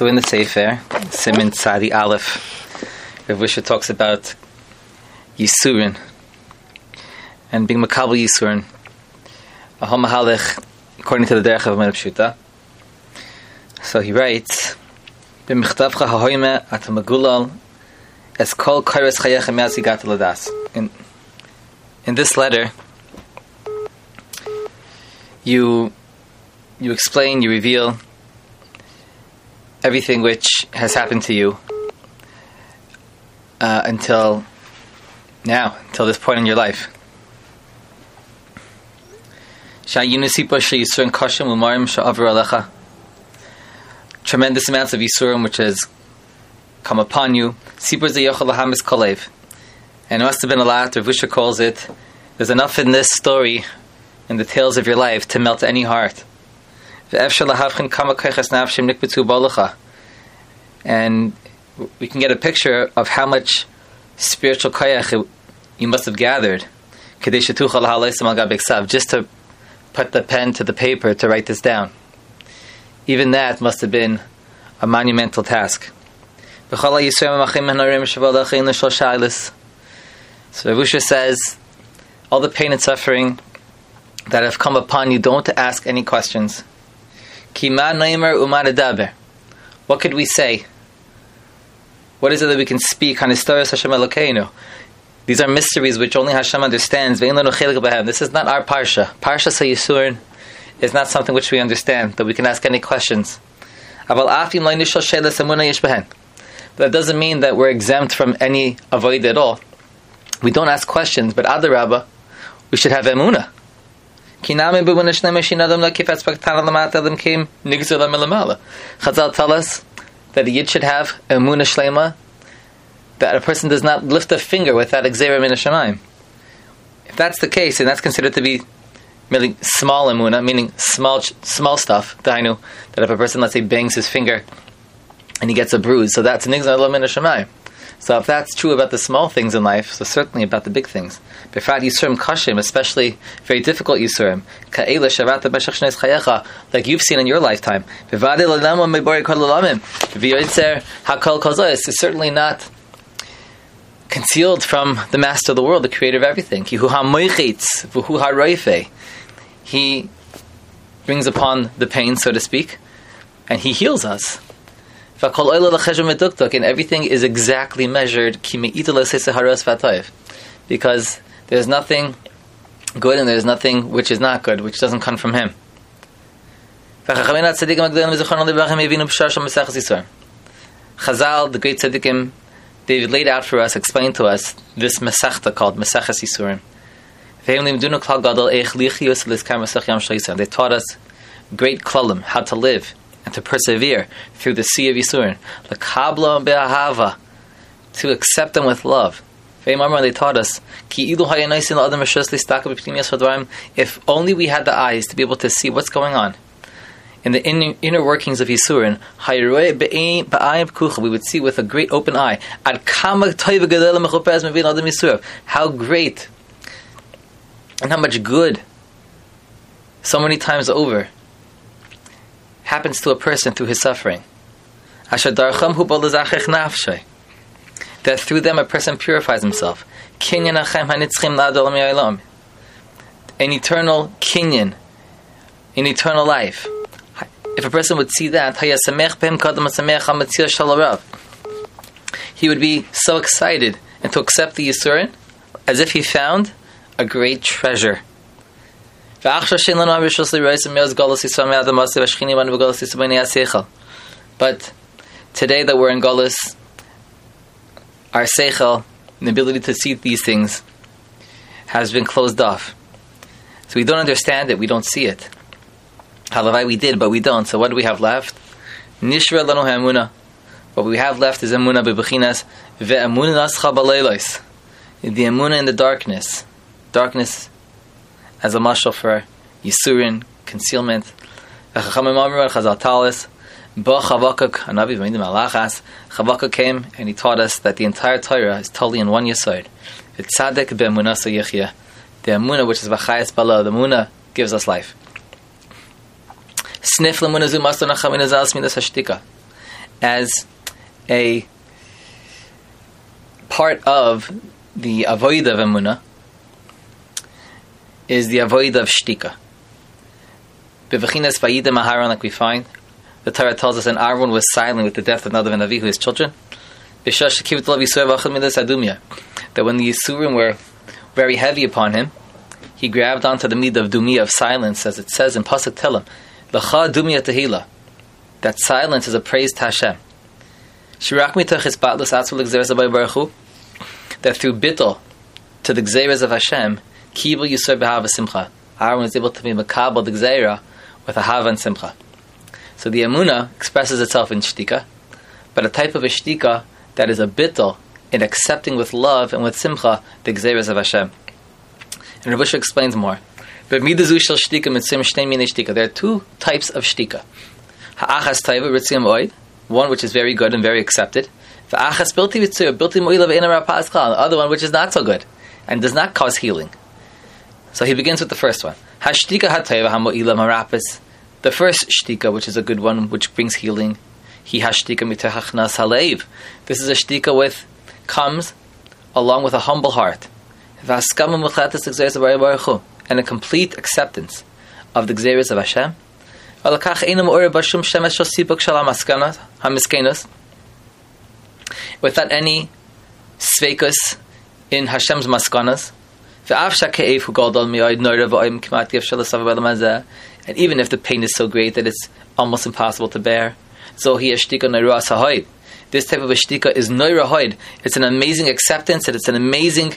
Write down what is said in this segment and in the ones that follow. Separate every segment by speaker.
Speaker 1: So in the Sefer, Simin Tzadi Aleph, Rav Wisha talks about Yisurin and being Makabal Yisurin. A Mahalech, according to the Derech of Pshuta. So he writes, B'michtavcha ha'hoime at magulal es kol kairos chayechem yaz yigat ladas. In in this letter, you you explain, you reveal everything which has happened to you uh, until now, until this point in your life. Tremendous amounts of Yisurim which has come upon you. And it must have been a lot, Rav Usha calls it, there's enough in this story, in the tales of your life, to melt any heart. And we can get a picture of how much spiritual kayach you must have gathered just to put the pen to the paper to write this down. Even that must have been a monumental task. So Ravusha says, all the pain and suffering that have come upon you, don't ask any questions. What could we say? What is it that we can speak on Hashem Elokeinu? These are mysteries which only Hashem understands. This is not our parsha. Parsha Sayisurin is not something which we understand, that we can ask any questions. But that doesn't mean that we're exempt from any avoid at all. We don't ask questions, but other Adarabba, we should have emunah. Chazal tell us that a yid should have emunah shlema, that a person does not lift a finger without exera min shamayim. If that's the case, and that's considered to be merely small emuna, meaning small small stuff, know that if a person, let's say, bangs his finger and he gets a bruise, so that's nigzar min shamayim. So if that's true about the small things in life, so certainly about the big things. Befrat Yisurim Kashim, especially very difficult Yisurim, Ka'ela Shavat B'Shach Chayecha, like you've seen in your lifetime. Bevade L'Lama Mebori Kol L'Lamim, V'Yoytzer HaKol Kozos is certainly not concealed from the Master of the world, the Creator of everything. He He brings upon the pain, so to speak, and He heals us and everything is exactly measured because there's nothing good and there's nothing which is not good, which doesn't come from him. Chazal, the great tzaddikim, they laid out for us, explained to us this mesachta called Meseches Yisurim. They taught us great klalim, how to live and to persevere through the sea of Yisurin. L'kabla be'ahava, to accept them with love. They taught us, if only we had the eyes to be able to see what's going on in the inner, inner workings of Yisurin, we would see with a great open eye how great and how much good so many times over happens to a person through his suffering. That through them a person purifies himself. An eternal kinyan, an eternal life. If a person would see that, he would be so excited and to accept the Yisurin as if he found a great treasure. But today that we're in Golis, our Seichel, the ability to see these things, has been closed off. So we don't understand it, we don't see it. Halavai we did, but we don't. So what do we have left? Nishra lanu ha'emuna. What we have left is emuna bebechinas ve'emuna nascha baleilos. The emuna in the darkness. Darkness as a mashal for Yisurin, concealment. Chavakuk came and he taught us that the entire Torah is totally in one Yisod. It's tzaddik be'emunah yichya. The emunah, which is b'chayas bala, the emunah gives us life. Snif lemunah zu master nachamin azal smidas hashtika. as a part of the avoid of is the avoid of shtika. Bevachinas vayidim aharon, like we find, the Torah tells us, and Aaron was silent with the death of Nadav and Avihu, his children. That when the Yisurim were very heavy upon him, he grabbed onto the mid of dumia of silence, as it says in Pasuk tehila. That silence is a praise to Hashem. That through bittul to the gzeres of Hashem, kibul yisur behava simcha. Aaron was able to be makabel the gzera with a hava and simcha. So the Amuna expresses itself in shtika, but a type of a shtika that is a bittul in accepting with love and with simcha the gzeres of Hashem. And Rav explains more. There are two types of shtika. Ha'achas taiva ritziam oid, one which is very good and very accepted. Bilti bilti mo'ilav the other one which is not so good and does not cause healing. So he begins with the first one. Hashtika hatayva ha'mo'ila marapis. The first shtika, which is a good one, which brings healing. He hashtika mitahachnas halev. This is a shtika with comes along with a humble heart and a complete acceptance of the gzeres of Hashem. Without any sveikus in Hashem's maskanas. And even if the pain is so great that it's almost impossible to bear, so he this type of a shtika is noirahoid. It's an amazing acceptance and it's an amazing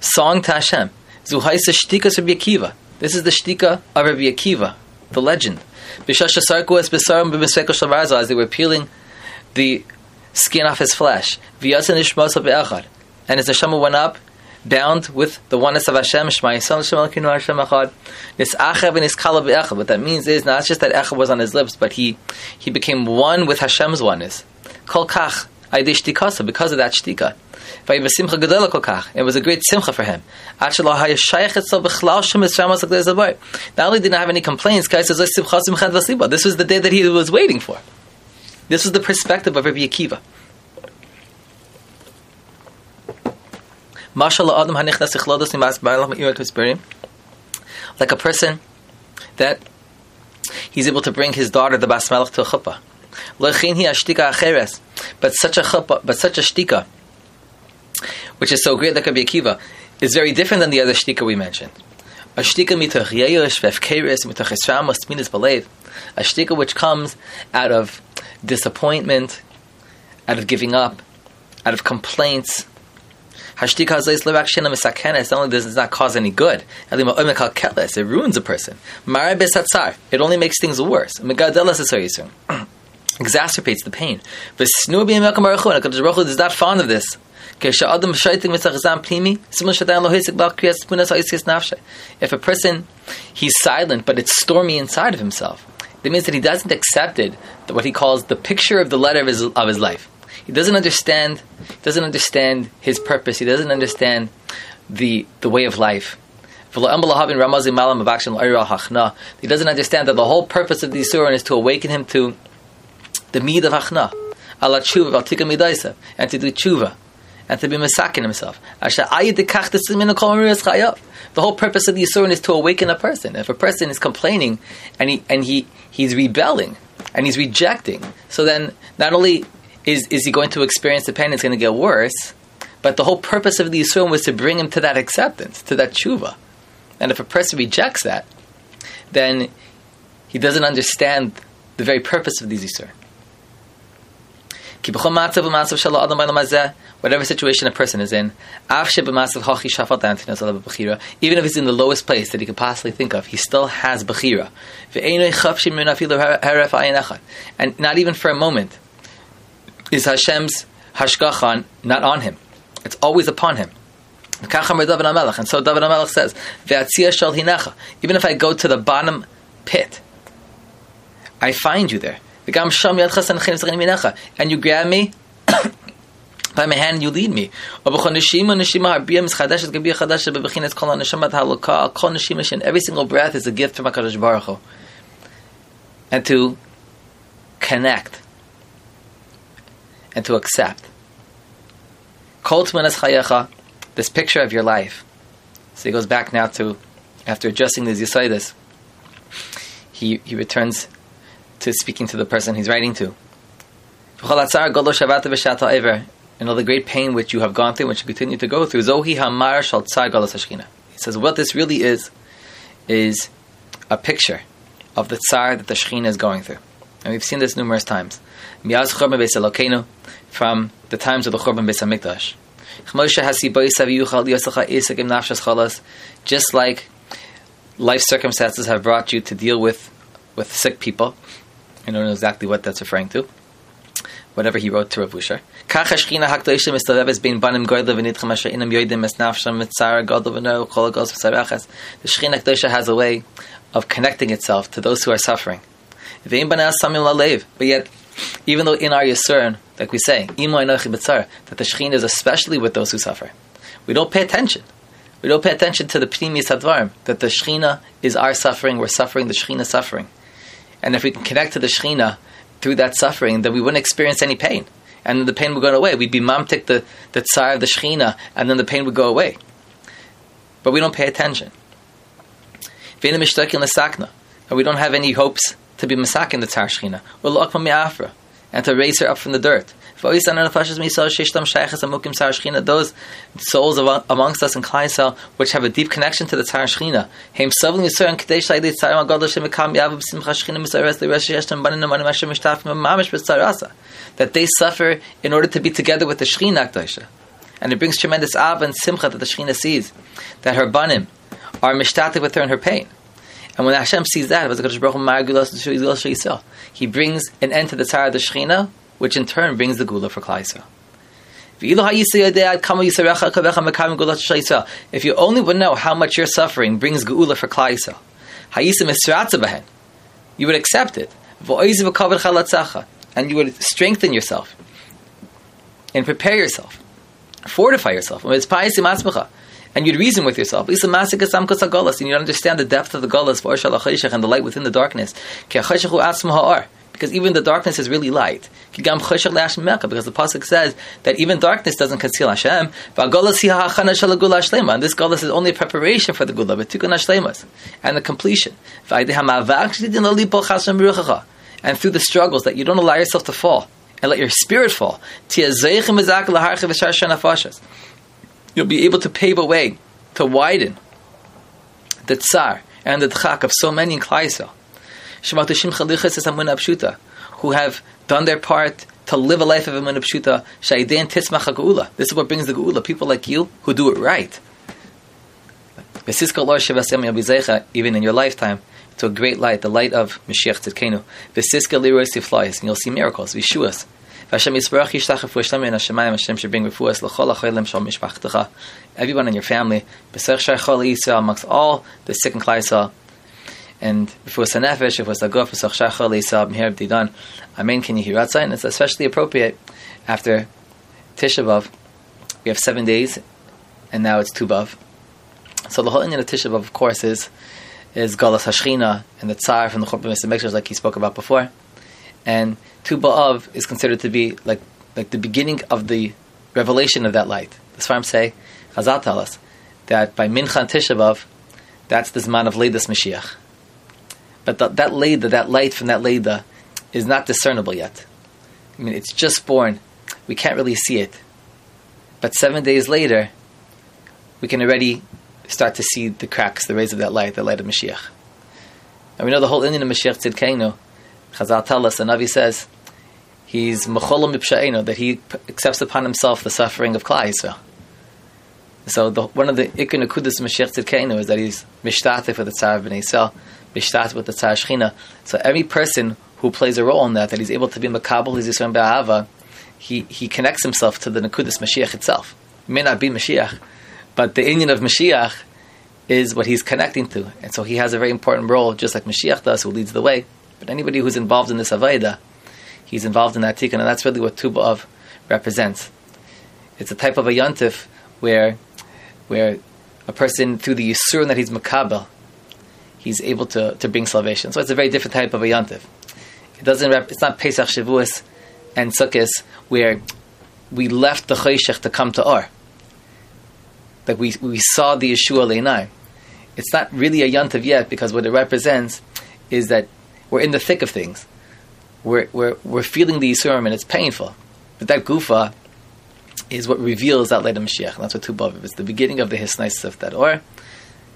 Speaker 1: Song to Hashem. Zuhaisa shtika Rabbi Akiva. This is the shtika of Rabbi Akiva, the legend. As they were peeling the skin off his flesh. And his neshama went up, bound with the oneness of Hashem. Shmah Shemalakin Hashem Achad. What that means is not just that echad was on his lips, but he he became one with Hashem's oneness. Kol kach because of that shtika. It was a great simcha for him. Not only did not have any complaints, guys? this was the day that he was waiting for. This was the perspective of Rabbi Akiva. Like a person that he's able to bring his daughter, the Bas to a chuppah. But such a chuppah, but such a shtika which is so great that could be a kiva, is very different than the other shtika we mentioned. A shtika mitoch yeyosh vefkeres mitoch esramos minas balev. A shtika which comes out of disappointment, out of giving up, out of complaints. Hashtika misakenes. Not only does not cause any good, it ruins a person. It only makes things worse. Exacerbates the pain. Is not fond of this. If a person, he's silent, but it's stormy inside of himself, that means that he doesn't accept it, what he calls the picture of the letter of his, of his life. He doesn't understand, doesn't understand his purpose. He doesn't understand the, the way of life. He doesn't understand that the whole purpose of the Yisurin is to awaken him to the mead of Hachna, and to do tshuva and to be misakin himself. The whole purpose of the Yisurin is to awaken a person. If a person is complaining and he and he he's rebelling and he's rejecting, so then not only is, is he going to experience the pain, it's going to get worse, but the whole purpose of the Yisurin was to bring him to that acceptance, to that tshuva. And if a person rejects that, then he doesn't understand the very purpose of these Yisurin whatever situation a person is in, even if he's in the lowest place that he could possibly think of, he still has Bechira. And not even for a moment is Hashem's Hashgachan not on him. It's always upon him. And so David HaMelech says, Even if I go to the bottom pit, I find you there. And you grab me by my hand you lead me. Every single breath is a gift from HaKadosh Baruch Hu. And to connect and to accept. This picture of your life. So he goes back now to, after addressing these yisaidis, he, he returns to speaking to the person he's writing to. And all the great pain which you have gone through, which you continue to go through, Zohi Hamar Shal He says, what this really is, is a picture of the tsar that the Shekhinah is going through. And we've seen this numerous times. From the times of the Churban Beis HaMikdash. Just like life circumstances have brought you to deal with, with sick people. I don't know exactly what that's referring to. Whatever he wrote to Rav Usher. The Shekhinah Kedosha has a way of connecting itself to those who are suffering. But yet, even though in our Yisur, like we say, that the Shekhinah is especially with those who suffer, we don't pay attention. We don't pay attention to the Pnimi Sadvarm, that the Shekhinah is our suffering, we're suffering, the Shekhinah suffering. And if we can connect to the Shekhinah through that suffering, then we wouldn't experience any pain. And the pain would go away. We'd be mamtik the, the tsar of the Shekhinah, and then the pain would go away. But we don't pay attention. And we don't have any hopes to be masak in the Tzar Shechina, and to raise her up from the dirt. Those souls amongst us in Klaisel, which have a deep connection to the Tzar Shechina, that they suffer in order to be together with the Shechina And it brings tremendous av and simcha that the Shechina sees, that her banim are mishtatic with her in her pain. And when Hashem sees that, He brings an end to the tzara of the Shechina, which in turn brings the gula for Klai If you only would know how much your suffering brings geula for Klai you would accept it, and you would strengthen yourself and prepare yourself, fortify yourself and you'd reason with yourself. And you'd understand the depth of the golas and the light within the darkness. Because even the darkness is really light. Because the pasuk says that even darkness doesn't conceal Hashem. And this golas is only a preparation for the gula, and the completion. And through the struggles that you don't allow yourself to fall and let your spirit fall you'll be able to pave a way to widen the tsar and the tchak of so many in Klaisel. Who have done their part to live a life of Emunah Pshuta, Shaidein Titzmach HaGeula. This is what brings the Geula. People like you who do it right. Even in your lifetime, to a great light, the light of Mashiach Tzidkenu. And you'll see miracles, Vishuas. Everyone in your family b'serch shaychol Yisrael amongst all the sick and klai and refuahs hanefesh refuahs aguf b'serch shaychol Yisrael b'mher b'didan Amen. Can you hear outside? And it's especially appropriate after Tisha B'Av. We have seven days and now it's Tu B'Av so the whole Indian of Tisha B'Av of course is is Galas Hashchina and the Tsar from the Churban Mr. like he spoke about before and Tu B'Av is considered to be like like the beginning of the revelation of that light. The Svarim say, Chazal tell us that by Mincha and Tisha B'Av, that's the Zman of Leidas Mashiach. But the, that Leida, that light from that Leida, is not discernible yet. I mean, it's just born. We can't really see it. But seven days later, we can already start to see the cracks, the rays of that light, the light of Mashiach. And we know the whole Indian of Mashiach Tzidkeinu Chazal tell us, the Navi says, he's mecholam mipsha'enu, that he accepts upon himself the suffering of Klai Yisrael. So the, one of the ikon akudus Mashiach Tzidkeinu is that he's mishtatif with the Tzar of Bnei Yisrael, with the Tzar Shechina. So every person who plays a role in that, that he's able to be makabel his Yisrael Be'ahava, he, he connects himself to the Nakudus Mashiach itself. May not be Mashiach, but the Indian of Mashiach is what he's connecting to. And so he has a very important role, just like Mashiach does, who leads the way. But anybody who's involved in this Avaida, he's involved in that tikkun, and that's really what Tu represents. It's a type of a yontif where, where a person, through the yisur that he's makabel, he's able to, to bring salvation. So it's a very different type of a yontif. It doesn't. Rep- it's not Pesach Shavuos and Sukkot where we left the Choshech to come to Or. Like we we saw the Yeshua Leinai. It's not really a Yantav yet because what it represents is that we're in the thick of things. We're we're we're feeling the Yisurim and it's painful. But that Gufa is what reveals that later Mashiach. And that's what Tu B'Av is. the beginning of the Hisnais of that Or.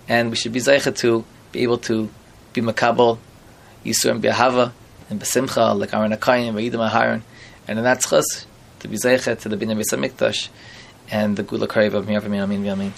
Speaker 1: And we should be Zaycha to be able to be Makabal, Yisurim Behava, and Besimcha, like Aaron Akayim, Vayidim Aharon. And in that chus, to be Zaycha to the Binyan Besamikdash and the Gula Karev of Mir Yamin Amin